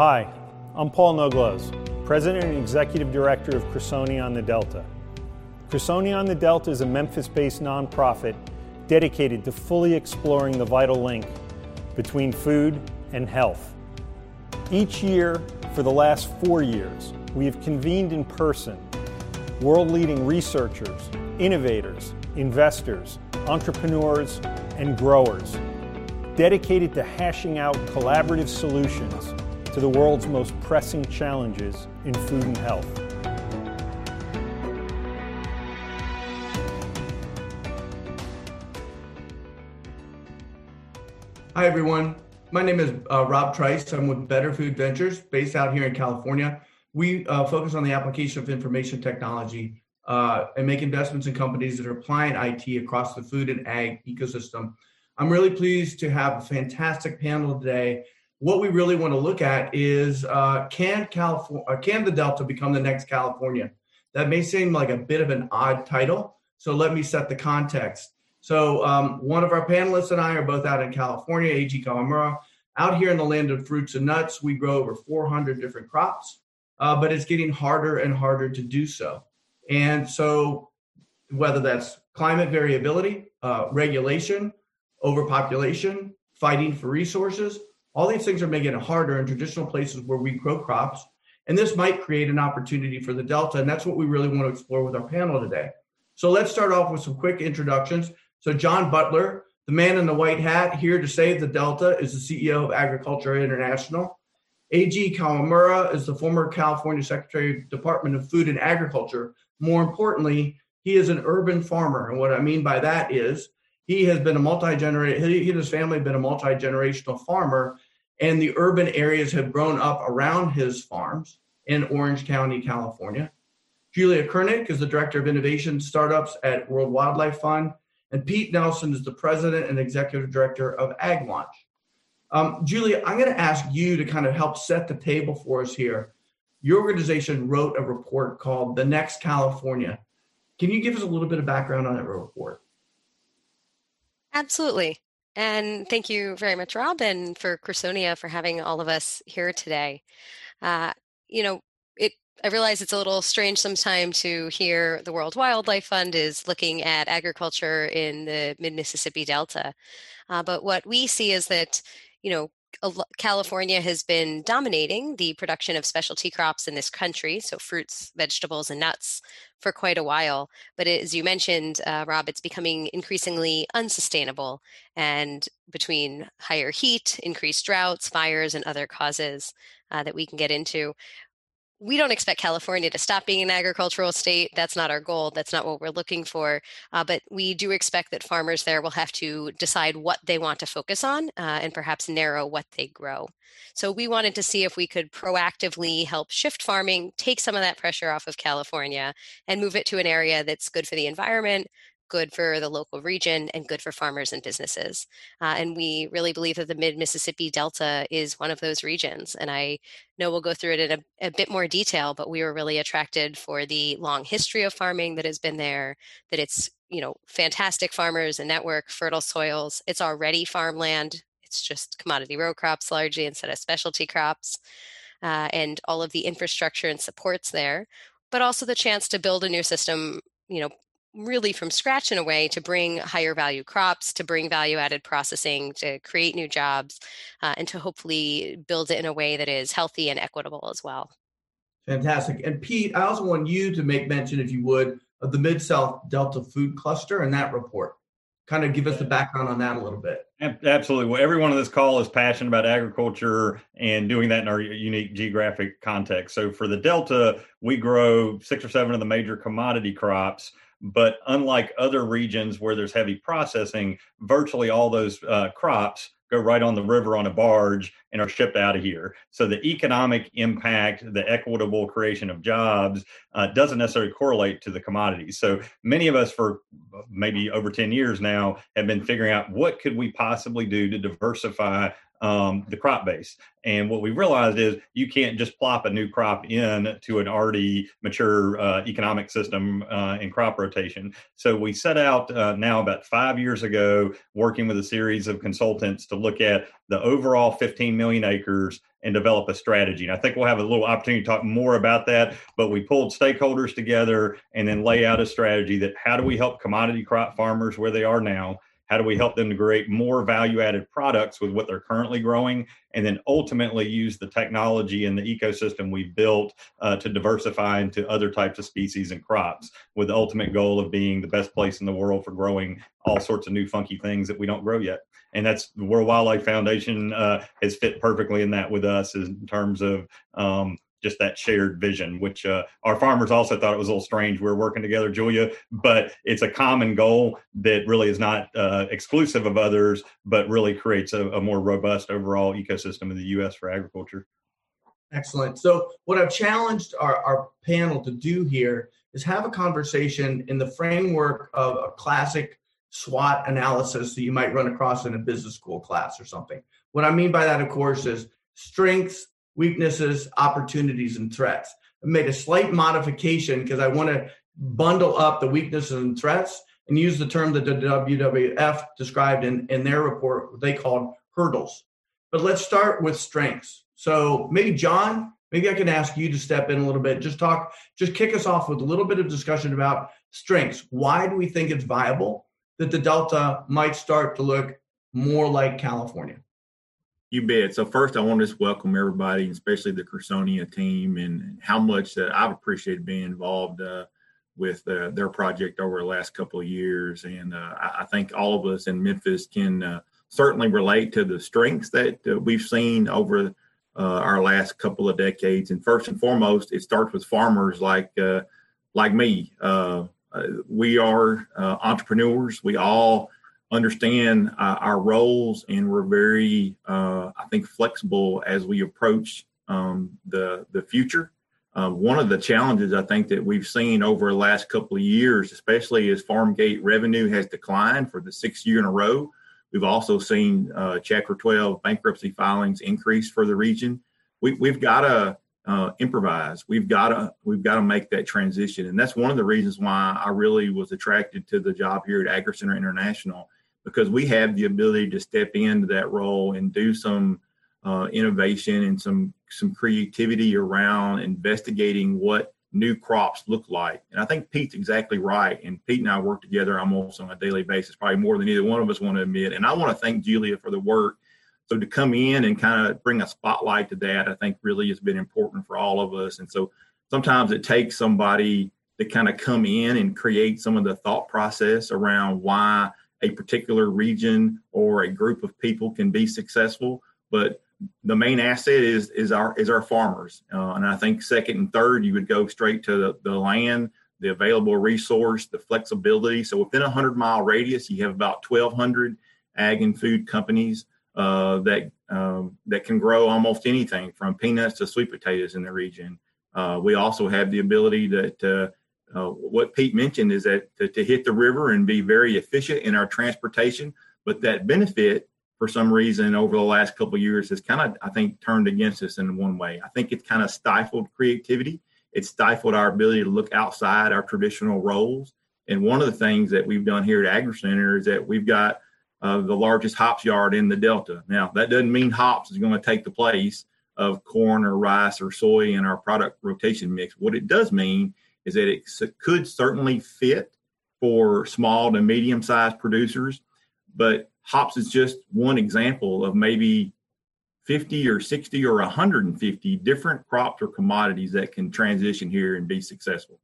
Hi, I'm Paul Noglows, President and Executive Director of Crusonia on the Delta. Crusonia on the Delta is a Memphis based nonprofit dedicated to fully exploring the vital link between food and health. Each year, for the last four years, we have convened in person world leading researchers, innovators, investors, entrepreneurs, and growers dedicated to hashing out collaborative solutions to the world's most pressing challenges in food and health. Hi, everyone. My name is uh, Rob Trice. I'm with Better Food Ventures, based out here in California. We uh, focus on the application of information technology uh, and make investments in companies that are applying IT across the food and ag ecosystem. I'm really pleased to have a fantastic panel today. What we really want to look at is uh, can California, uh, can the Delta become the next California? That may seem like a bit of an odd title, so let me set the context. So, um, one of our panelists and I are both out in California, A.G. Kawamura. Out here in the land of fruits and nuts, we grow over 400 different crops, uh, but it's getting harder and harder to do so. And so, whether that's climate variability, uh, regulation, overpopulation, fighting for resources, all these things are making it harder in traditional places where we grow crops. And this might create an opportunity for the Delta. And that's what we really want to explore with our panel today. So let's start off with some quick introductions. So, John Butler, the man in the white hat here to save the Delta, is the CEO of AgriCenter International. A.G. Kawamura is the former California Secretary of Department of Food and Agriculture. More importantly, he is an urban farmer. And what I mean by that is he has been a multi-generation, he and his family have been a multi-generational farmer, and the urban areas have grown up around his farms in Orange County, California. Julia Kurnik is the Director of Innovation Startups at World Wildlife Fund and Pete Nelson is the president and executive director of AgLaunch. Um, Julia, I'm going to ask you to kind of help set the table for us here. Your organization wrote a report called The Next California. Can you give us a little bit of background on that report? Absolutely. And thank you very much, Rob, and for Crusonia for having all of us here today. Uh, you know, it I realize it's a little strange sometimes to hear the World Wildlife Fund is looking at agriculture in the mid Mississippi Delta. Uh, but what we see is that, you know, California has been dominating the production of specialty crops in this country, so fruits, vegetables, and nuts, for quite a while. But as you mentioned, uh, Rob, it's becoming increasingly unsustainable. And between higher heat, increased droughts, fires, and other causes uh, that we can get into, we don't expect California to stop being an agricultural state. That's not our goal. That's not what we're looking for. Uh, but we do expect that farmers there will have to decide what they want to focus on uh, and perhaps narrow what they grow. So we wanted to see if we could proactively help shift farming, take some of that pressure off of California, and move it to an area that's good for the environment, good for the local region and good for farmers and businesses. Uh, and we really believe that the mid Mississippi Delta is one of those regions. And I know we'll go through it in a, a, bit more detail, but we were really attracted for the long history of farming that has been there, that it's, you know, fantastic farmers and network, fertile soils. It's already farmland. It's just commodity row crops largely instead of specialty crops. Uh, and all of the infrastructure and supports there, but also the chance to build a new system, you know, really from scratch in a way to bring higher value crops, to bring value added processing, to create new jobs, uh, and to hopefully build it in a way that is healthy and equitable as well. Fantastic. And Pete, I also want you to make mention, if you would, of the Mid South Delta Food Cluster and that report. Kind of give us the background on that a little bit. Absolutely. Well, everyone on this call is passionate about agriculture and doing that in our unique geographic context. So for the Delta, we grow six or seven of the major commodity crops. But unlike other regions where there's heavy processing, virtually all those uh, crops go right on the river on a barge and are shipped out of here. So the economic impact, the equitable creation of jobs uh, doesn't necessarily correlate to the commodities. So many of us for maybe over 10 years now have been figuring out what could we possibly do to diversify um, the crop base. And what we realized is you can't just plop a new crop in to an already mature uh, economic system uh, in crop rotation. So we set out uh, now about five years ago, working with a series of consultants to look at the overall 15 million acres and develop a strategy. And I think we'll have a little opportunity to talk more about that. But we pulled stakeholders together and then lay out a strategy that how do we help commodity crop farmers where they are now? How do we help them to create more value added products with what they're currently growing? And then ultimately use the technology and the ecosystem we've built uh, to diversify into other types of species and crops with the ultimate goal of being the best place in the world for growing all sorts of new funky things that we don't grow yet. And that's the World Wildlife Foundation uh, has fit perfectly in that with us in terms of um, just that shared vision, which uh, our farmers also thought it was a little strange. We are working together, Julia, but it's a common goal that really is not uh, exclusive of others, but really creates a, a, more robust overall ecosystem in the U.S. for agriculture. Excellent. So, what I've challenged our, our panel to do here is have a conversation in the framework of a classic SWOT analysis that you might run across in a business school class or something. What I mean by that, of course, is strengths, weaknesses, opportunities, and threats. I made a slight modification because I want to bundle up the weaknesses and threats and use the term that the WWF described in, in their report, what they called hurdles. But let's start with strengths. So maybe John, maybe I can ask you to step in a little bit. Just talk, just kick us off with a little bit of discussion about strengths. Why do we think it's viable that the Delta might start to look more like California? You bet. So first, I want to just welcome everybody, especially the Crusonia team, and how much that I've appreciated being involved uh, with uh, their project over the last couple of years. And uh, I, think all of us in Memphis can uh, certainly relate to the strengths that uh, we've seen over uh, our last couple of decades. And first and foremost, it starts with farmers like like me. we are entrepreneurs. We all understand uh, our roles and we're very uh, i think flexible as we approach um, the the future uh, one of the challenges i think that we've seen over the last couple of years especially as farm gate revenue has declined for the sixth year in a row we've also seen uh, chapter 12 bankruptcy filings increase for the region we, we've got to uh, improvise. We've got to we've got to make that transition, and that's one of the reasons why I really was attracted to the job here at AgriCenter International because we have the ability to step into that role and do some uh, innovation and some some creativity around investigating what new crops look like. And I think Pete's exactly right. And Pete and I work together almost on a daily basis, probably more than either one of us want to admit. And I want to thank Julia for the work. So to come in and kind of bring a spotlight to that, I think really has been important for all of us. And so sometimes it takes somebody to kind of come in and create some of the thought process around why a particular region or a group of people can be successful. But the main asset is is our is our farmers, uh, and I think second and third you would go straight to the, the land, the available resource, the flexibility. So within a hundred mile radius, you have about twelve hundred ag and food companies uh, that um, that can grow almost anything from peanuts to sweet potatoes in the region. Uh, we also have the ability to uh, what Pete mentioned is that to, to, hit the river and be very efficient in our transportation, but that benefit for some reason over the last couple years has kind of, I think, turned against us in one way. I think it's kind of stifled creativity. It's stifled our ability to look outside our traditional roles. And one of the things that we've done here at AgriCenter is that we've got uh, the largest hops yard in the Delta. Now, that doesn't mean hops is going to take the place of corn or rice or soy in our product rotation mix. What it does mean is that it could certainly fit for small to medium sized producers, but hops is just one example of maybe 50 or 60 or 150 different crops or commodities that can transition here and be successful.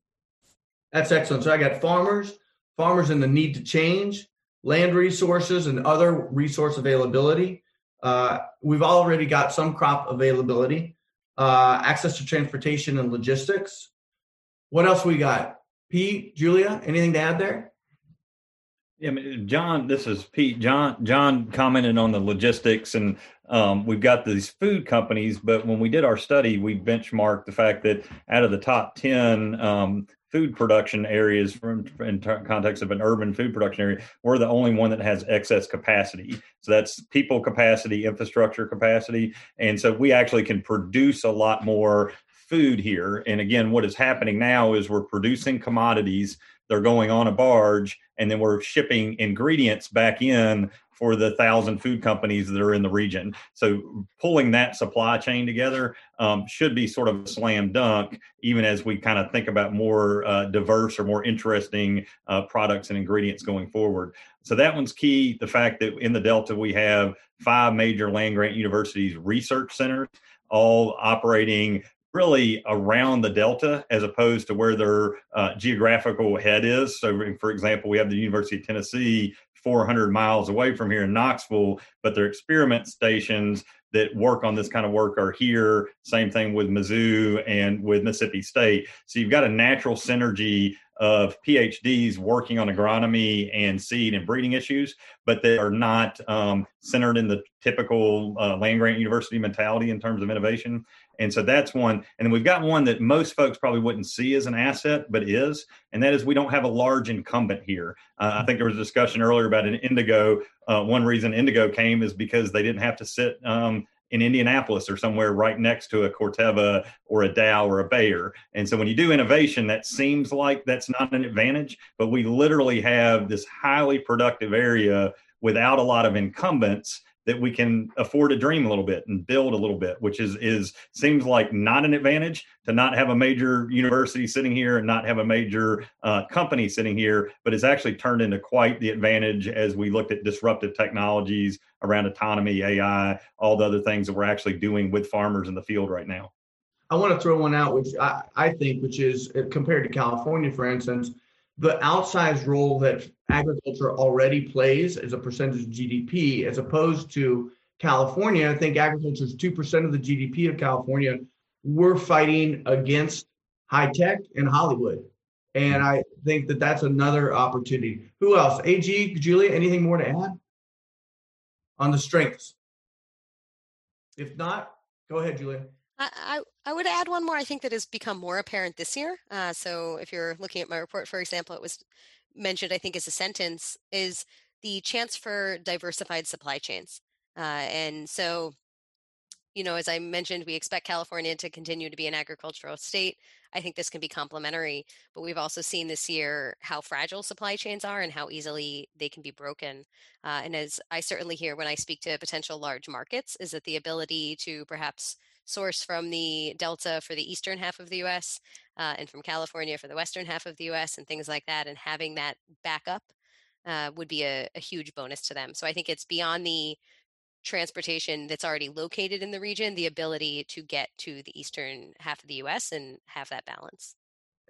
That's excellent. So I got farmers, farmers in the need to change, land resources, and other resource availability. Uh, we've already got some crop availability, uh, access to transportation and logistics, what else we got? Pete, Julia, anything to add there? Yeah, John, this is Pete. John, John commented on the logistics, and um, we've got these food companies. But when we did our study, we benchmarked the fact that out of the top ten um, food production areas from in t- context of an urban food production area we're the only one that has excess capacity so that's people capacity infrastructure capacity and so we actually can produce a lot more food here and again what is happening now is we're producing commodities they're going on a barge and then we're shipping ingredients back in for the thousand food companies that are in the region. So pulling that supply chain together um, should be sort of a slam dunk, even as we kind of think about more uh, diverse or more interesting uh, products and ingredients going forward. So that one's key. The fact that in the Delta we have five major land grant universities research centers, all operating really around the delta as opposed to where their uh, geographical head is. So, for example, we have the University of Tennessee 400 miles away from here in Knoxville, but their experiment stations that work on this kind of work are here. Same thing with Mizzou and with Mississippi State. So you've got a natural synergy of PhDs working on agronomy and seed and breeding issues, but they are not um, centered in the typical uh, land grant university mentality in terms of innovation. And so that's one. And then we've got one that most folks probably wouldn't see as an asset, but is, and that is we don't have a large incumbent here. Uh, I think there was a discussion earlier about an Indigo. Uh, one reason Indigo came is because they didn't have to sit um, in Indianapolis or somewhere right next to a Corteva or a Dow or a Bayer. And so when you do innovation, that seems like that's not an advantage, but we literally have this highly productive area without a lot of incumbents that we can afford to dream a little bit and build a little bit, which is is seems like not an advantage to not have a major university sitting here and not have a major uh, company sitting here, but it's actually turned into quite the advantage as we looked at disruptive technologies around autonomy, AI, all the other things that we're actually doing with farmers in the field right now. I want to throw one out, which I, I think, which is uh, compared to California, for instance, the outsized role that agriculture already plays as a percentage of GDP, as opposed to California. I think agriculture is 2% of the GDP of California. We're fighting against high tech and Hollywood. And I think that that's another opportunity. Who else? AG, Julia, anything more to add on the strengths? If not, go ahead, Julia. I, I would add one more. I think that has become more apparent this year. Uh, so if you're looking at my report, for example, it was mentioned, I think, as a sentence, is the chance for diversified supply chains. Uh, and so, you know, as I mentioned, we expect California to continue to be an agricultural state. I think this can be complementary, but we've also seen this year how fragile supply chains are and how easily they can be broken. Uh, and as I certainly hear when I speak to potential large markets, is that the ability to perhaps source from the Delta for the eastern half of the US uh, and from California for the western half of the US and things like that. And having that backup uh, would be a, a huge bonus to them. So I think it's beyond the transportation that's already located in the region, the ability to get to the eastern half of the US and have that balance.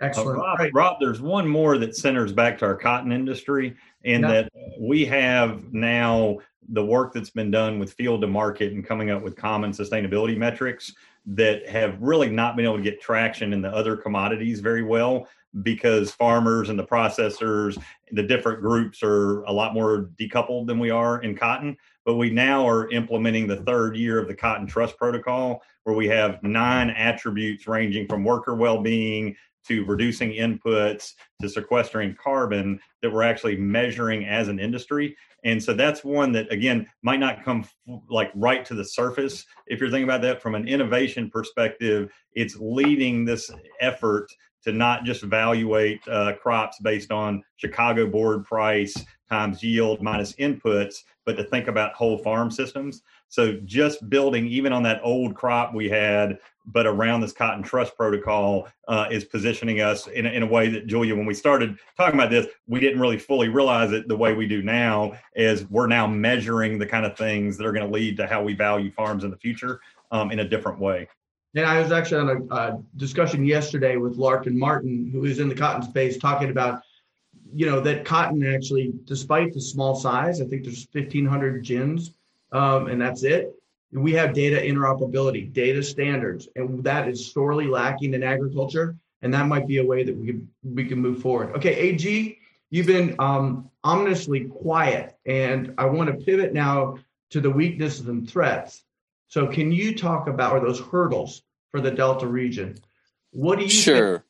Excellent. Uh, Rob, Rob, there's one more that centers back to our cotton industry in yeah. that we have now the work that's been done with field to market and coming up with common sustainability metrics that have really not been able to get traction in the other commodities very well because farmers and the processors, the different groups are a lot more decoupled than we are in cotton. But we now are implementing the third year of the Cotton Trust Protocol, where we have nine attributes ranging from worker well being to reducing inputs to sequestering carbon that we're actually measuring as an industry. And so that's one that again might not come like right to the surface if you're thinking about that. From an innovation perspective it's leading this effort to not just evaluate uh, crops based on chicago board price times yield minus inputs but to think about whole farm systems. So just building even on that old crop we had but around this cotton trust protocol uh, is positioning us in, in a way that Julia, when we started talking about this, we didn't really fully realize it the way we do now. Is we're now measuring the kind of things that are going to lead to how we value farms in the future um, in a different way. And I was actually on a, a discussion yesterday with Larkin Martin, who is in the cotton space, talking about you know that cotton actually, despite the small size, I think there's 1,500 gins, um, and that's it we have data interoperability, data standards, and that is sorely lacking in agriculture. And that might be a way that we can we can move forward. Okay, AG, you've been um, ominously quiet, and I want to pivot now to the weaknesses and threats. So, can you talk about or those hurdles for the Delta region? What do you sure?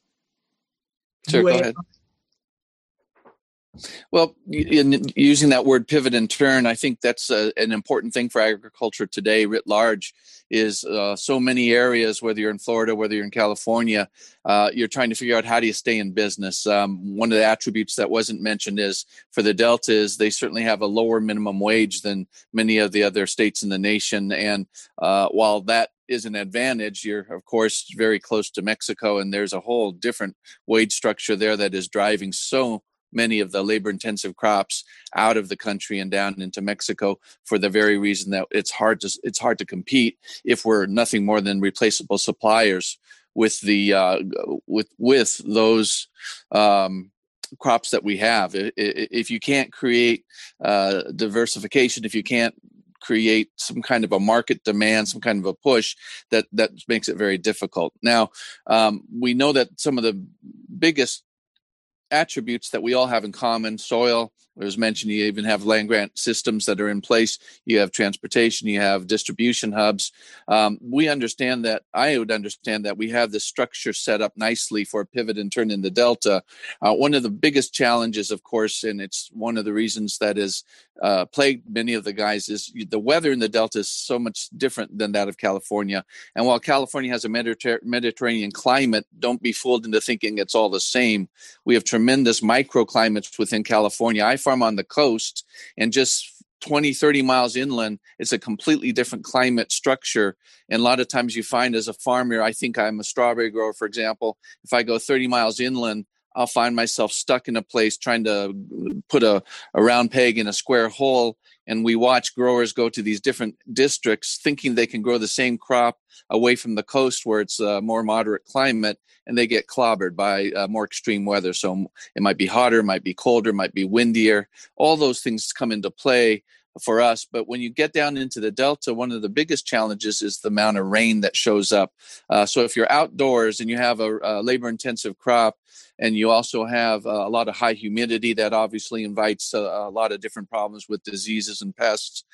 Sure, go ahead. Well, in using that word pivot and turn, I think that's a, an important thing for agriculture today, writ large. Is uh, so many areas, whether you're in Florida, whether you're in California, uh, you're trying to figure out how do you stay in business. Um, one of the attributes that wasn't mentioned is for the Delta is they certainly have a lower minimum wage than many of the other states in the nation, and uh, while that is an advantage. You're, of course, very close to Mexico, and there's a whole different wage structure there that is driving so many of the labor intensive crops out of the country and down into Mexico for the very reason that it's hard to it's hard to compete if we're nothing more than replaceable suppliers with the uh, with with those um, crops that we have. If you can't create uh, diversification, if you can't create some kind of a market demand, some kind of a push that that makes it very difficult. Now um, we know that some of the biggest attributes that we all have in common soil as mentioned you even have land grant systems that are in place you have transportation you have distribution hubs. Um, we understand that i would understand that we have the structure set up nicely for pivot and turn in the delta. Uh, one of the biggest challenges of course and it's one of the reasons that is uh, plagued many of the guys is the weather in the delta is so much different than that of california. And while california has a Mediter- mediterranean climate don't be fooled into thinking it's all the same. We have tremendous microclimates within california. I farm on the coast and just 20 30 miles inland it's a completely different climate structure. And a lot of times you find as a farmer i think i'm a strawberry grower for example if i go 30 miles inland i'll find myself stuck in a place trying to put a, a round peg in a square hole and we watch growers go to these different districts thinking they can grow the same crop away from the coast where it's a more moderate climate and they get clobbered by uh, more extreme weather. So it might be hotter might be colder might be windier. All those things come into play for us. But when you get down into the Delta, one of the biggest challenges is the amount of rain that shows up. Uh, so if you're outdoors and you have a, a labor intensive crop, and you also have a lot of high humidity that obviously invites a, a, lot of different problems with diseases and pests.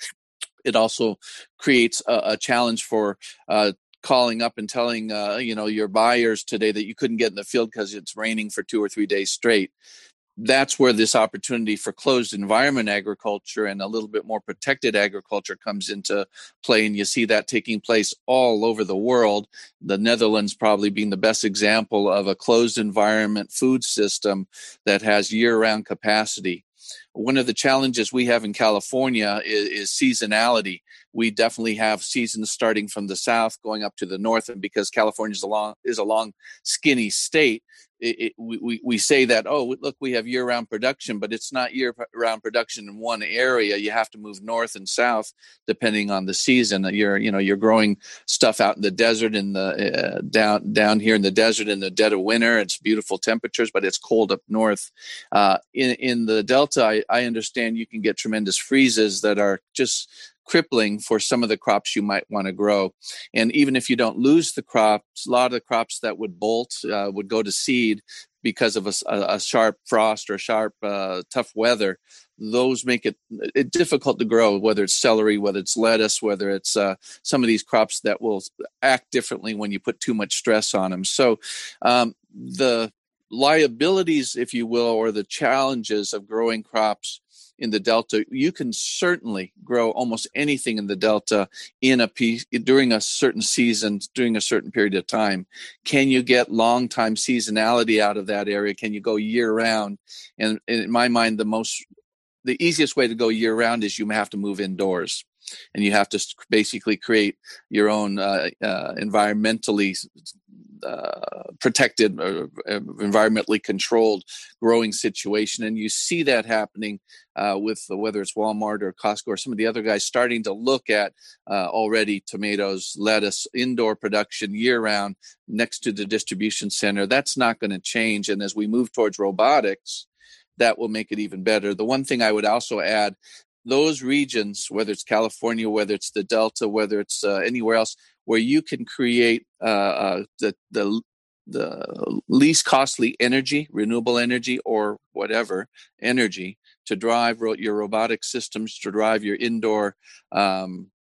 It also creates a, a challenge for uh, calling up and telling uh, you know your buyers today that you couldn't get in the field because it's raining for two or three days straight that's where this opportunity for closed environment agriculture and a little bit more protected agriculture comes into play and you see that taking place all over the world the netherlands probably being the best example of a closed environment food system that has year-round capacity one of the challenges we have in California is, is, seasonality. We definitely have seasons starting from the south going up to the north, and because California is a long is a long, skinny state, it, it, we, we say that oh look we have year-round production but it's not year-round production in one area. You have to move north and south depending on the season. You're you know you're growing stuff out in the desert in the uh, down down here in the desert in the dead of winter. It's beautiful temperatures but it's cold up north. Uh, in in the delta I, I understand you can get tremendous freezes that are just crippling for some of the crops you might want to grow. And even if you don't lose the crops, a lot of the crops that would bolt uh, would go to seed because of a, a sharp frost or sharp, uh, tough weather. Those make it, it difficult to grow, whether it's celery, whether it's lettuce, whether it's uh, some of these crops that will act differently when you put too much stress on them. So um, the liabilities, if you will, or the challenges of growing crops in the delta you can certainly grow almost anything in the delta in a piece during a certain season during a certain period of time. Can you get long time seasonality out of that area? Can you go year round? And in my mind the most the easiest way to go year round is you have to move indoors. And you have to basically create your own uh, uh, environmentally uh, protected, uh, environmentally controlled growing situation. And you see that happening uh, with whether it's Walmart or Costco or some of the other guys starting to look at uh, already tomatoes, lettuce, indoor production year round next to the distribution center. That's not going to change. And as we move towards robotics, that will make it even better. The one thing I would also add those regions, whether it's California, whether it's the Delta, whether it's uh, anywhere else, where you can create uh, uh, the the the least costly energy, renewable energy, or whatever energy to drive ro- your robotic systems, to drive your indoor um,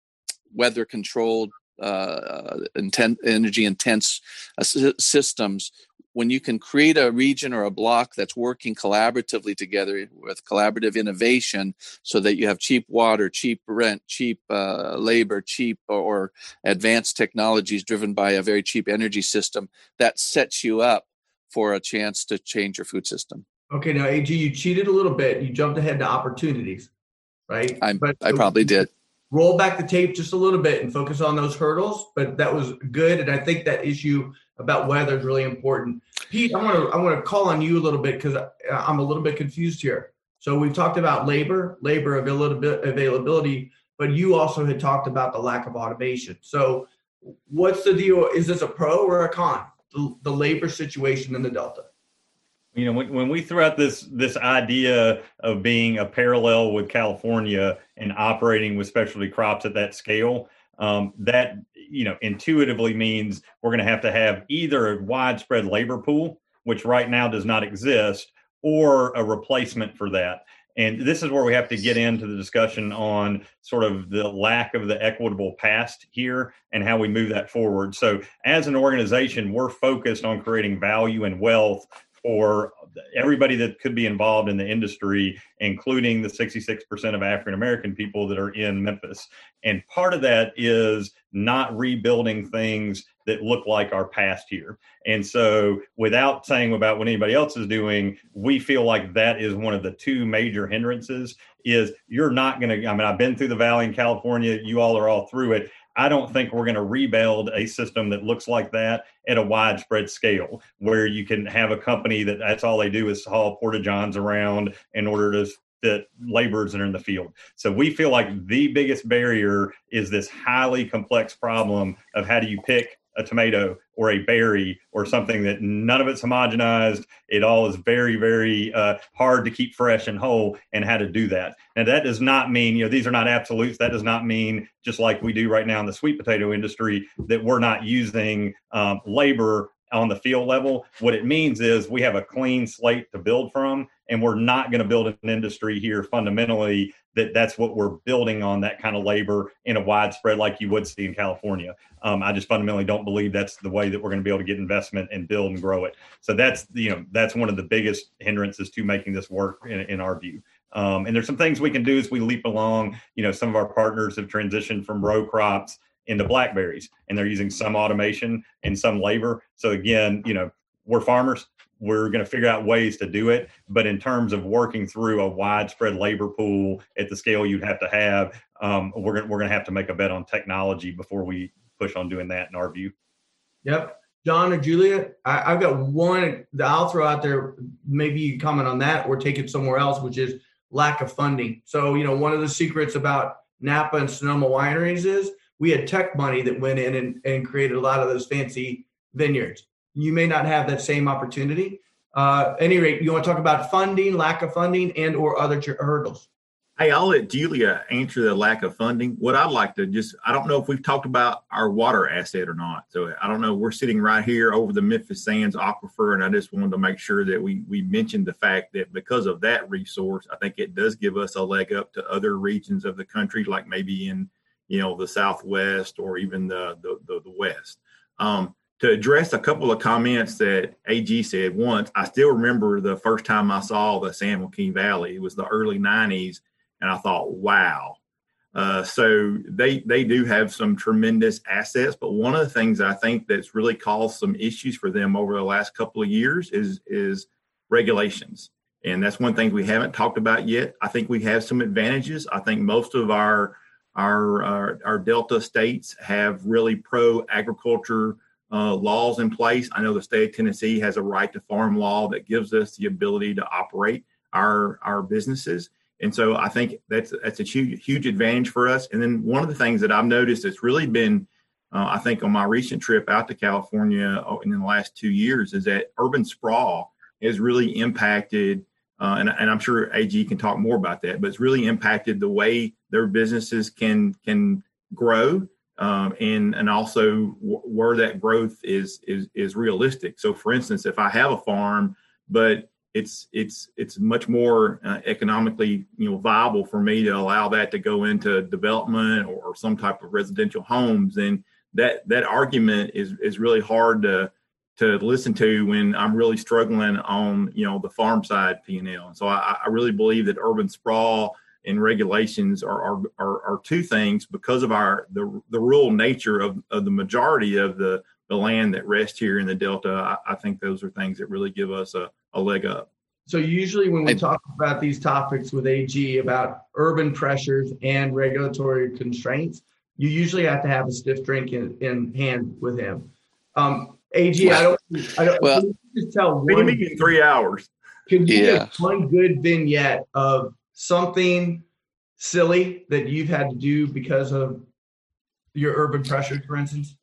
weather controlled, uh, intent, energy intense uh, systems when you can create a region or a block that's working collaboratively together with collaborative innovation so that you have cheap water cheap rent cheap uh, labor cheap or, advanced technologies driven by a very cheap energy system that sets you up for a chance to change your food system. Okay now ag you cheated a little bit. You jumped ahead to opportunities right? I, but i probably did. Roll back the tape just a little bit and focus on those hurdles but that was good and i think that issue about weather is really important. Pete, I want to I want to call on you a little bit because uh, I'm a little bit confused here. So we've talked about labor, labor availability, but you also had talked about the lack of automation. So what's the deal? Is this a pro or a con? The, the labor situation in the Delta. You know, when, when we threw out this this idea of being a parallel with California and operating with specialty crops at that scale, um, that you know intuitively means we're going to have to have either a widespread labor pool, which right now does not exist, or a replacement for that. And this is where we have to get into the discussion on sort of the lack of the equitable past here and how we move that forward. So, as an organization, we're focused on creating value and wealth for everybody that could be involved in the industry, including the 66% of African American people that are in Memphis. And part of that is not rebuilding things that look like our past here. And so, without saying about what anybody else is doing, we feel like that is one of the two major hindrances. Is you're not going to. I mean, I've been through the valley in California. You all are all through it. I don't think we're going to rebuild a system that looks like that at a widespread scale, where you can have a company that that's all they do is haul porta johns around in order to fit laborers that are in the field. So we feel like the biggest barrier is this highly complex problem of how do you pick a tomato or a berry or something that none of it's homogenized. It all is very, very uh, hard to keep fresh and whole, and how to do that. And that does not mean, you know, these are not absolutes. That does not mean, just like we do right now in the sweet potato industry, that we're not using um, labor on the field level. What it means is we have a clean slate to build from, and we're not going to build an industry here fundamentally that that's what we're building on that kind of labor in a widespread like you would see in California. Um, I just fundamentally don't believe that's the way that we're going to be able to get investment and build and grow it. So that's you know that's one of the biggest hindrances to making this work in, in our view. Um, and there's some things we can do as we leap along. You know, some of our partners have transitioned from row crops into blackberries, and they're using some automation and some labor. So again, you know, we're farmers we're going to figure out ways to do it. But in terms of working through a widespread labor pool at the scale you'd have to have, um, we're going we're to have to make a bet on technology before we push on doing that. In our view. Yep. John or Julia, I, have got one that I'll throw out there. Maybe you comment on that or take it somewhere else, which is lack of funding. So, you know, one of the secrets about Napa and Sonoma wineries is we had tech money that went in and, and created a lot of those fancy vineyards you may not have that same opportunity. Uh, any rate, you want to talk about funding, lack of funding, and or other hurdles? Hey, I'll let Julia answer the lack of funding. What I'd like to just, I don't know if we've talked about our water asset or not. So I don't know. We're sitting right here over the Memphis Sands aquifer, and I just wanted to make sure that we we mentioned the fact that because of that resource, I think it does give us a leg up to other regions of the country, like maybe in you know the Southwest or even the the, the, the West. Um, to address a couple of comments that AG said once, I still remember the first time I saw the San Joaquin Valley. It was the early 90s, and I thought, wow. Uh, so they they do have some tremendous assets, but one of the things I think that's really caused some issues for them over the last couple of years is is regulations, and that's one thing we haven't talked about yet. I think we have some advantages. I think most of our our our, our Delta states have really pro agriculture uh, laws in place. I know the state of Tennessee has a right to farm law that gives us the ability to operate our our businesses. And so I think that's that's a huge huge advantage for us. And then one of the things that I've noticed that's really been, uh, I think, on my recent trip out to California uh, in the last two years is that urban sprawl has really impacted. Uh, and, and I'm sure AG can talk more about that, but it's really impacted the way their businesses can can grow um, and and also w- where that growth is is is realistic. So, for instance, if I have a farm, but it's it's it's much more uh, economically you know viable for me to allow that to go into development or, some type of residential homes, then that that argument is is really hard to to listen to when I'm really struggling on you know the farm side P and L. So I, I, really believe that urban sprawl and regulations are, are are, are two things because of our the the rural nature of, of the majority of the the land that rests here in the Delta. I, I think those are things that really give us a, a leg up. So usually when we talk about these topics with AG about urban pressures and regulatory constraints, you usually have to have a stiff drink in, in hand with him. Um, AG, I don't, I don't. Well, just tell one. in three hours. Can you yeah. give one good vignette of something silly that you've had to do because of your urban pressures, for instance?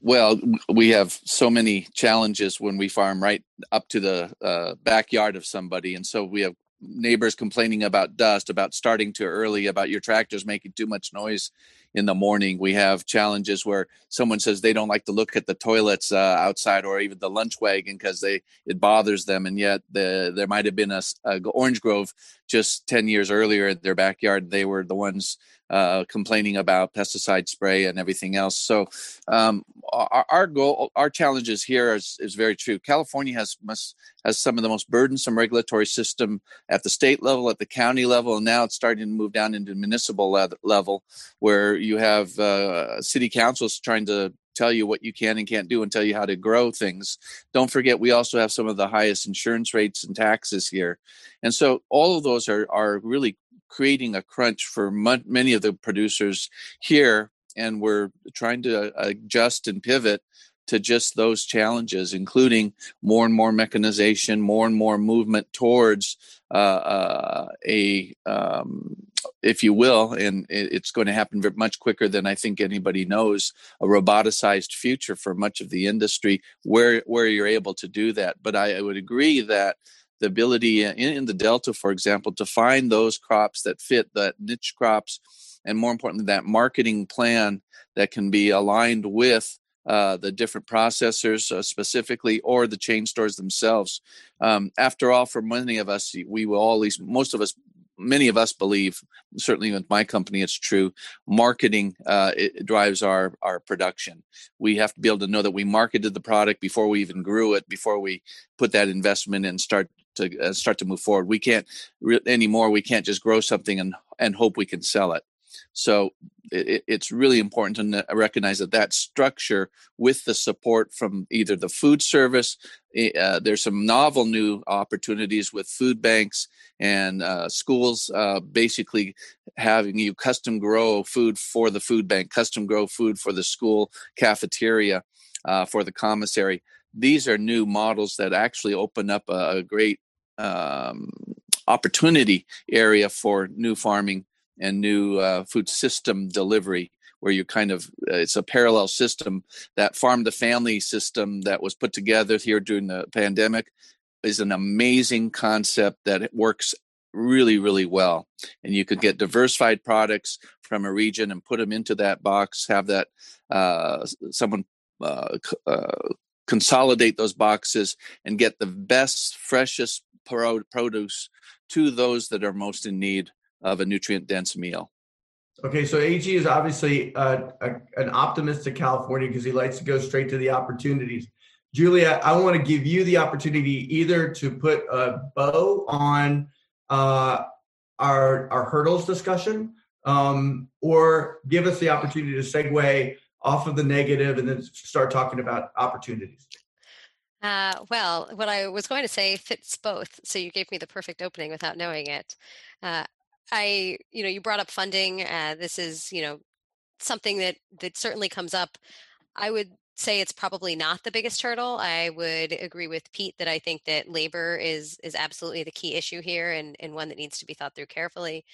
Well, we have so many challenges when we farm right up to the uh, backyard of somebody, and so we have neighbors complaining about dust, about starting too early, about your tractors making too much noise in the morning. We have challenges where someone says they don't like to look at the toilets uh, outside or even the lunch wagon because they it bothers them, and yet the, there might have been a, a, orange grove just ten years earlier in their backyard. They were the ones uh, complaining about pesticide spray and everything else. So um, our, our, goal, our challenges here is, is very true. California has must, has some of the most burdensome regulatory system at the state level, at the county level, and now it's starting to move down into municipal level, where you have uh, city councils trying to tell you what you can and can't do and tell you how to grow things. Don't forget, we also have some of the highest insurance rates and taxes here. And so all of those are, are really creating a crunch for many of the producers here and we're trying to adjust and pivot to just those challenges, including more and more mechanization, more and more movement towards uh, uh, a, um, if you will, and it's going to happen much quicker than I think anybody knows, a roboticized future for much of the industry where where you're able to do that. But I, I would agree that the ability in, in the Delta, for example, to find those crops that fit that niche crops, and more importantly, that marketing plan that can be aligned with uh, the different processors uh, specifically or the chain stores themselves. Um, after all, for many of us, we will least most of us, many of us believe, certainly with my company, it's true. Marketing uh, it drives our our production. We have to be able to know that we marketed the product before we even grew it, before we put that investment in, start to uh, start to move forward. We can't re- anymore. We can't just grow something and and hope we can sell it. So it, it's really important to recognize that that structure, with the support from either the food service, uh, there's some novel new opportunities with food banks and uh, schools, uh, basically having you custom grow food for the food bank, custom grow food for the school cafeteria, uh, for the commissary. These are new models that actually open up a, a great um, opportunity area for new farming and new uh, food system delivery where you kind of uh, it's a parallel system that farm to family system that was put together here during the pandemic is an amazing concept that works really really well. And you could get diversified products from a region and put them into that box have that uh, someone uh, uh, consolidate those boxes and get the best, freshest pro- produce to those that are most in need of a nutrient dense meal. Okay, so AG is obviously uh, a, an optimist to California because he likes to go straight to the opportunities. Julia, I want to give you the opportunity either to put a bow on uh, our our hurdles discussion, um, or give us the opportunity to segue off of the negative and then start talking about opportunities? Uh, well, what I was going to say fits both. So you gave me the perfect opening without knowing it. Uh, I, you know, you brought up funding. Uh, this is, you know, something that that certainly comes up. I would say it's probably not the biggest hurdle. I would agree with Pete that I think that labor is is absolutely the key issue here and, and one that needs to be thought through carefully.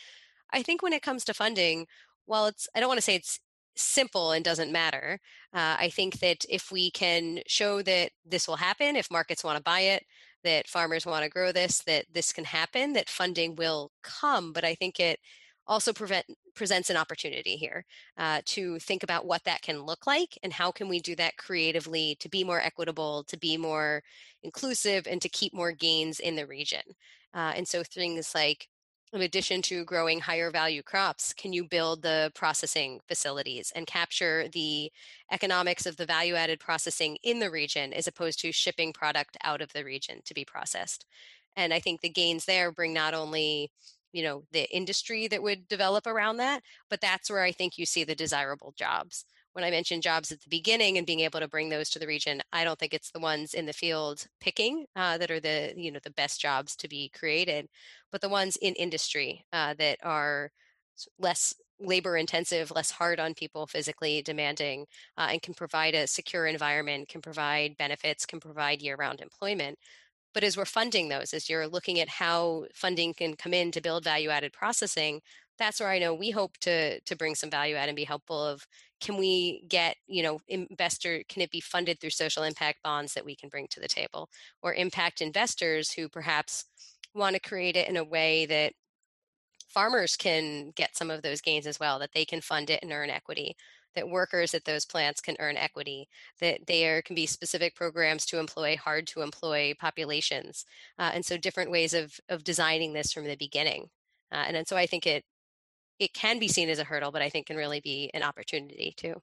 I think when it comes to funding, while it's I don't want to say it's simple and doesn't matter. Uh, I think that if we can show that this will happen, if markets want to buy it, that farmers want to grow this, that this can happen, that funding will come. But I think it also prevent, presents an opportunity here uh, to think about what that can look like and how can we do that creatively to be more equitable, to be more inclusive, and to keep more gains in the region. Uh, and so things like in addition to growing higher value crops, can you build the processing facilities and capture the economics of the value added processing in the region as opposed to shipping product out of the region to be processed? And I think the gains there bring not only you know the industry that would develop around that but that's where i think you see the desirable jobs when I mentioned jobs at the beginning and being able to bring those to the region, I don't think it's the ones in the field picking uh, that are the you know the best jobs to be created, but the ones in industry uh, that are less labor intensive, less hard on people, physically demanding, uh, and can provide a secure environment, can provide benefits, can provide year round employment. But as we're funding those, as you're looking at how funding can come in to build value added processing, that's where I know we hope to to bring some value add and be helpful of can we get you know investor can it be funded through social impact bonds that we can bring to the table or impact investors who perhaps want to create it in a way that farmers can get some of those gains as well that they can fund it and earn equity that workers at those plants can earn equity that there can be specific programs to employ hard to employ populations uh, and so different ways of of designing this from the beginning uh, and, and so i think it it can be seen as a hurdle, but I think can really be an opportunity too.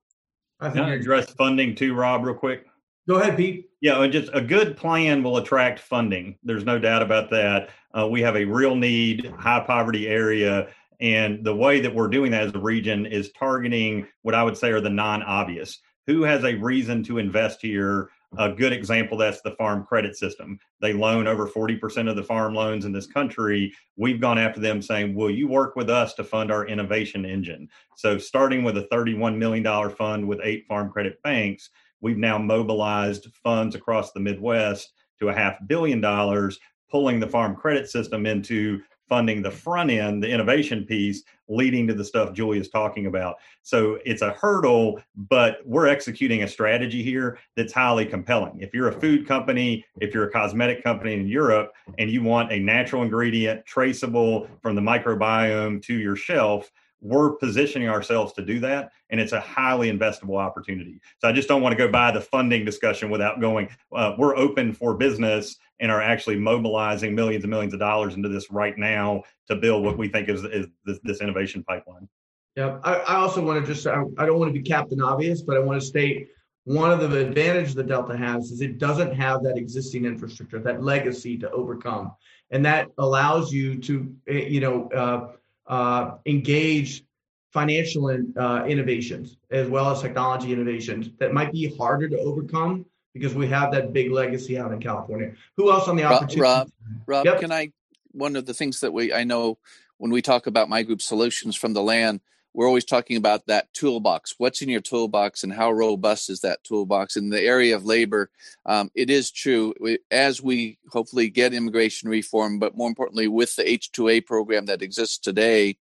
I think address funding too, Rob, real quick. Go ahead, Pete. Yeah, just a good plan will attract funding. There's no doubt about that. Uh, we have a real need, high poverty area, and the way that we're doing that as a region is targeting what I would say are the non obvious. Who has a reason to invest here? A good example that's the farm credit system. They loan over 40% of the farm loans in this country. We've gone after them saying, Will you work with us to fund our innovation engine? So, starting with a $31 million fund with eight farm credit banks, we've now mobilized funds across the Midwest to a half billion dollars, pulling the farm credit system into funding the front end, the innovation piece, leading to the stuff Julie is talking about. So it's a hurdle, but we're executing a strategy here that's highly compelling. If you're a food company, if you're a cosmetic company in Europe, and you want a natural ingredient traceable from the microbiome to your shelf, we're positioning ourselves to do that and it's a highly investable opportunity. So i just don't want to go by the funding discussion without going uh, we're open for business and are actually mobilizing millions and millions of dollars into this right now to build what we think is, is this, this innovation pipeline. Yeah I, I, also want to just I, I don't want to be captain obvious but i want to state one of the advantages the delta has is it doesn't have that existing infrastructure that legacy to overcome. And that allows you to eh, you know uh, uh, engage financial uh, innovations as well as technology innovations that might be harder to overcome because we have that big legacy out in California. Who else on the opportunity? Rob, Rob, yep. can I? One of the things that we I know when we talk about my group solutions from the land, we're always talking about that toolbox. What's in your toolbox and how robust is that toolbox? In the area of labor, um, it is true. As we hopefully get immigration reform, but more importantly, with the H2A program that exists today,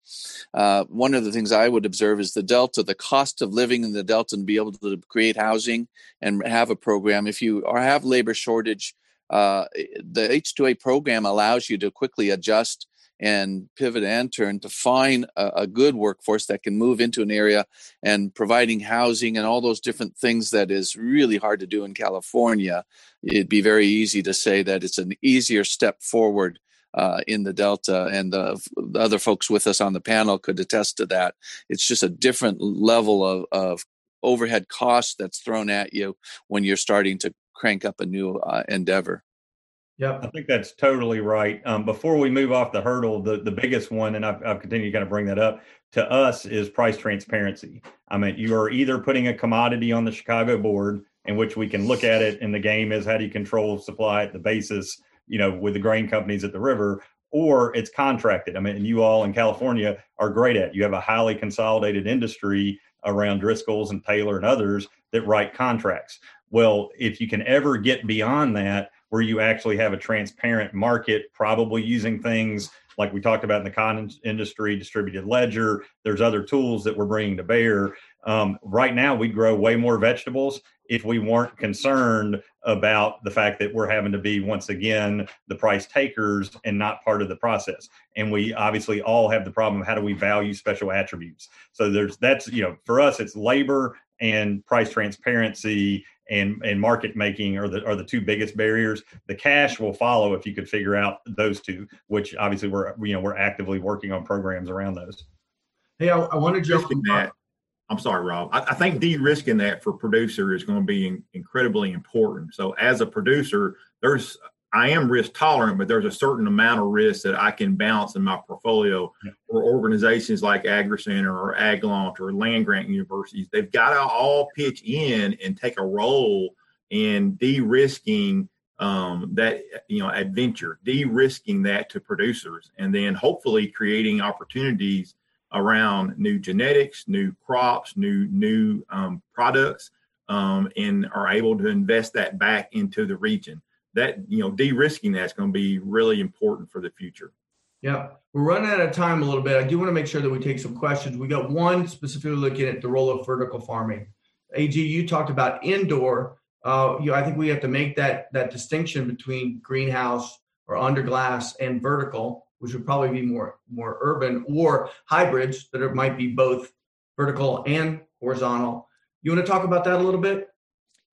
uh, one of the things I would observe is the Delta, the cost of living in the Delta and be able to create housing and have a program. If you have labor shortage, uh, the H2A program allows you to quickly adjust and pivot and turn to find a, a, good workforce that can move into an area and providing housing and all those different things that is really hard to do in California. It'd be very easy to say that it's an easier step forward uh, in the Delta, and the, the, other folks with us on the panel could attest to that. It's just a different level of, of overhead cost that's thrown at you when you're starting to crank up a new uh, endeavor. Yeah, I think that's totally right. Um, before we move off the hurdle, the, the biggest one, and I've, I've continued to kind of bring that up to us, is price transparency. I mean, you are either putting a commodity on the Chicago board, in which we can look at it, and the game is how do you control supply at the basis, you know, with the grain companies at the river, or it's contracted. I mean, and you all in California are great at. You have a highly consolidated industry around Driscoll's and Taylor and others that write contracts. Well, if you can ever get beyond that where you actually have a transparent market, probably using things like we talked about in the con industry, distributed ledger. There's other tools that we're bringing to bear. Um, right now, we'd grow way more vegetables if we weren't concerned about the fact that we're having to be once again the price takers and not part of the process and we obviously all have the problem how do we value special attributes so there's that's you know for us it's labor and price transparency and and market making are the are the two biggest barriers. The cash will follow if you could figure out those two, which obviously we're you know we're actively working on programs around those. Hey, I, I want to jump that. I'm sorry, Rob. I, I think de-risking that for producer is going to be in, incredibly important. So as a producer, there's I am risk tolerant, but there's a certain amount of risk that I can balance in my portfolio. Yeah. Or organizations like AgriCenter or AgLaunch or land grant universities, they've got to all pitch in and take a role in de-risking um, that you know adventure, de-risking that to producers, and then hopefully creating opportunities around new genetics, new crops, new new um, products, um, and are able to invest that back into the region that you know de-risking that's going to be really important for the future. Yeah we're running out of time a little bit. I do want to make sure that we take some questions. We got one specifically looking at the role of vertical farming. AG you talked about indoor. Uh, you know, i think we have to make that that distinction between greenhouse or under glass and vertical which would probably be more more urban or hybrids that it might be both vertical and horizontal. You want to talk about that a little bit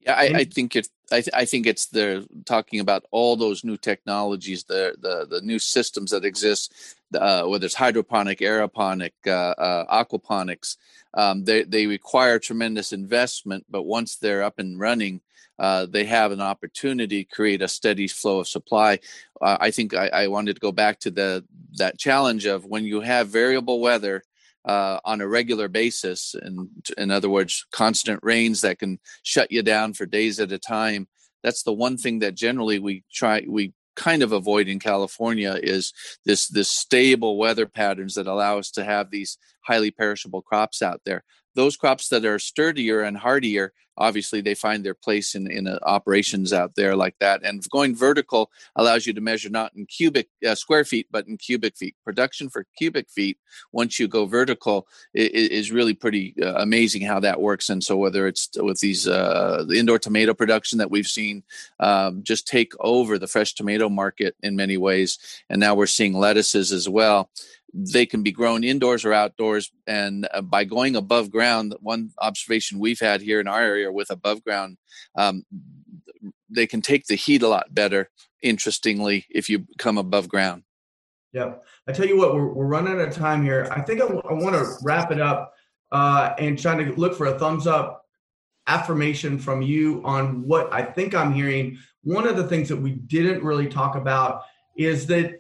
yeah, I, I think it. I, th- I think it's they're talking about all those new technologies, the the the new systems that exist, uh, whether it's hydroponic, aeroponic, uh, uh, aquaponics. Um, they they require tremendous investment, but once they're up and running, uh, they have an opportunity to create a steady flow of supply. Uh, I think I, I, wanted to go back to the that challenge of when you have variable weather uh, on a regular basis. And in other words, constant rains that can shut you down for days at a time. That's the one thing that generally we try we kind of avoid in California is this this stable weather patterns that allow us to have these highly perishable crops out there. Those crops that are sturdier and hardier obviously they find their place in in uh, operations out there like that. And going vertical allows you to measure not in cubic uh, square feet but in cubic feet. Production for cubic feet once you go vertical is, is really pretty uh, amazing how that works. And so whether it's with these uh, the indoor tomato production that we've seen um, just take over the fresh tomato market in many ways. And now we're seeing lettuces as well they can be grown indoors or outdoors. And uh, by going above ground, one observation we've had here in our area with above ground, um, they can take the heat a lot better, interestingly, if you come above ground. Yeah. I tell you what, we're, we're running out of time here. I think I, w- I want to wrap it up uh, and trying to look for a thumbs up affirmation from you on what I think I'm hearing. One of the things that we didn't really talk about is that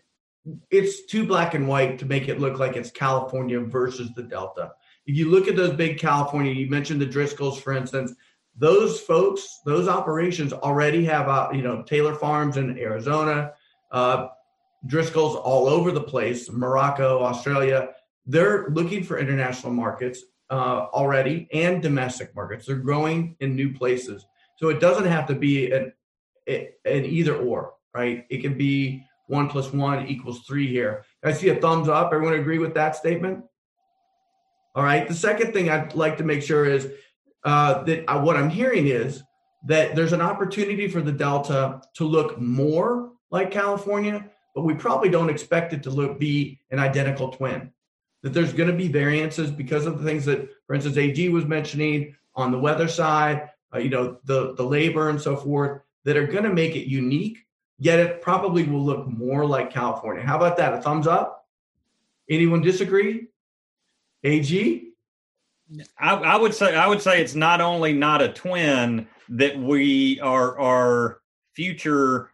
it's too black and white to make it look like it's California versus the Delta. If you look at those big California, you mentioned the Driscolls, for instance, those folks, those operations already have, uh, you know, Taylor Farms in Arizona, uh, Driscolls all over the place, Morocco, Australia. They're looking for international markets uh, already and domestic markets. They're growing in new places. So it doesn't have to be an, an either or, right? It can be one plus one equals three here. I see a thumbs up. Everyone agree with that statement? All right. The second thing I'd like to make sure is uh, that I, what I'm hearing is that there's an opportunity for the Delta to look more like California, but we probably don't expect it to look be an identical twin. That there's going to be variances because of the things that, for instance, AG was mentioning on the weather side, uh, you know, the the labor and so forth, that are going to make it unique yet it probably will look more like California. How about that? A thumbs up? Anyone disagree? AG? I, I, would say I would say it's not only not a twin that we our our future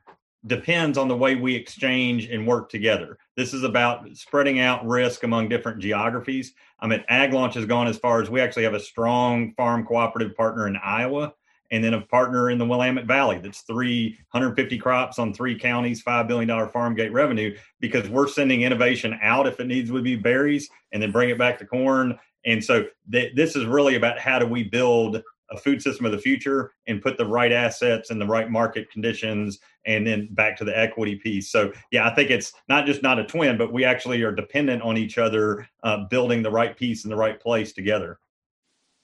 depends on the way we exchange and work together. This is about spreading out risk among different geographies. I mean, AgLaunch has gone as far as we actually have a strong farm cooperative partner in Iowa and then a partner in the Willamette Valley that's 350 crops on three counties, $5 billion farm gate revenue, because we're sending innovation out if it needs to be berries and then bring it back to corn. And so th- this is really about how do we build a food system of the future and put the right assets in the right market conditions and then back to the equity piece. So yeah i think it's not just not a twin but we actually are dependent on each other uh, building the right piece in the right place together.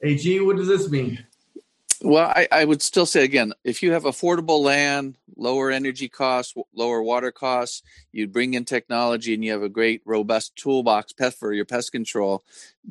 AG what does this mean well, I, I, would still say again, if you have affordable land, lower energy costs, lower water costs, you bring in technology and you have a great, robust toolbox pest for your pest control,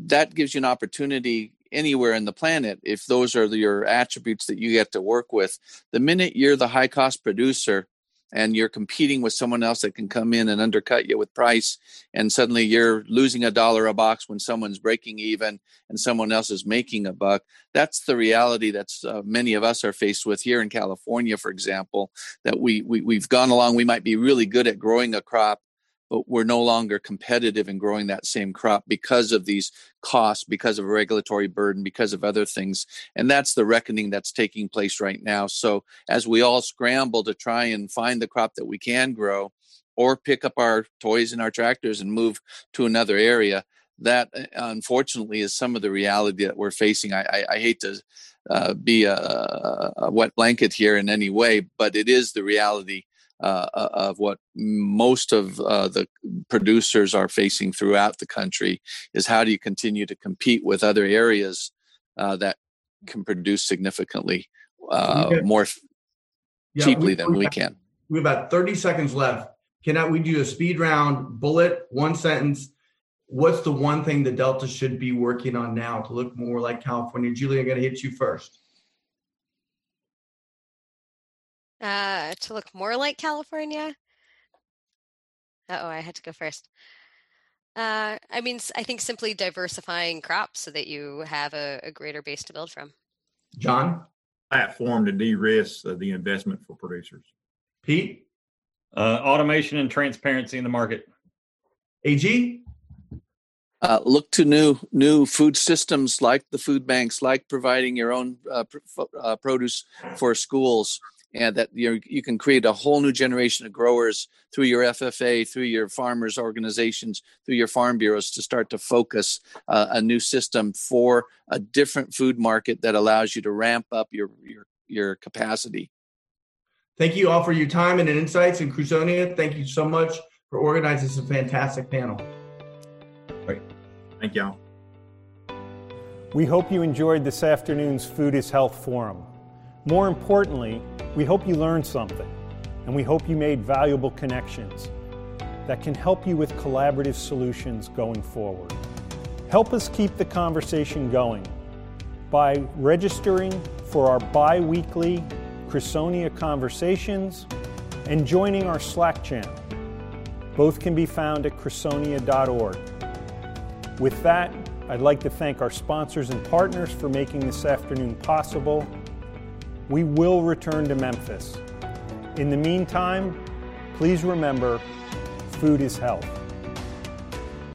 that gives you an opportunity anywhere in the planet if those are your attributes that you get to work with. The minute you're the high cost producer, and you're competing with someone else that can come in and undercut you with price and suddenly you're losing a dollar a box when someone's breaking even and someone else is making a buck. That's the reality that's uh, many of us are faced with here in california for example that we, we we've gone along. We might be really good at growing a crop we're no longer competitive in growing that same crop because of these costs, because of a regulatory burden, because of other things. And that's the reckoning that's taking place right now. So as we all scramble to try and find the crop that we can grow or pick up our toys and our tractors and move to another area, that uh, unfortunately is some of the reality that we're facing. I, I, I hate to uh, be a, a, wet blanket here in any way, but it is the reality uh, uh, of what most of uh, the producers are facing throughout the country is how do you continue to compete with other areas uh, that can produce significantly uh, more yeah, cheaply we, than we, we can. We have about 30 seconds left. Can I, we do a speed round bullet, one sentence? What's the one thing the Delta should be working on now to look more like California? Julie, I'm going to hit you first. Uh, to look more like California. oh, I had to go first. Uh, I mean, I think simply diversifying crops so that you have a, a greater base to build from. John? Platform to de risk uh, the investment for producers. Pete? Uh, automation and transparency in the market. AG? Uh, look to new new food systems like the food banks, like providing your own uh, pr- uh, produce for schools, and that you you can create a whole new generation of growers through your FFA, through your farmers organizations, through your farm bureaus to start to focus uh, a new system for a different food market that allows you to ramp up your your your capacity. Thank you all for your time and insights. And Crusonia, thank you so much for organizing this fantastic panel. Great. Thank y'all. We hope you enjoyed this afternoon's Food is Health Forum. More importantly, we hope you learned something, and we hope you made valuable connections that can help you with collaborative solutions going forward. Help us keep the conversation going by registering for our bi weekly Crusonia Conversations and joining our Slack channel. Both can be found at crusonia.org. With that, I'd like to thank our sponsors and partners for making this afternoon possible we will return to Memphis. In the meantime, please remember food is health.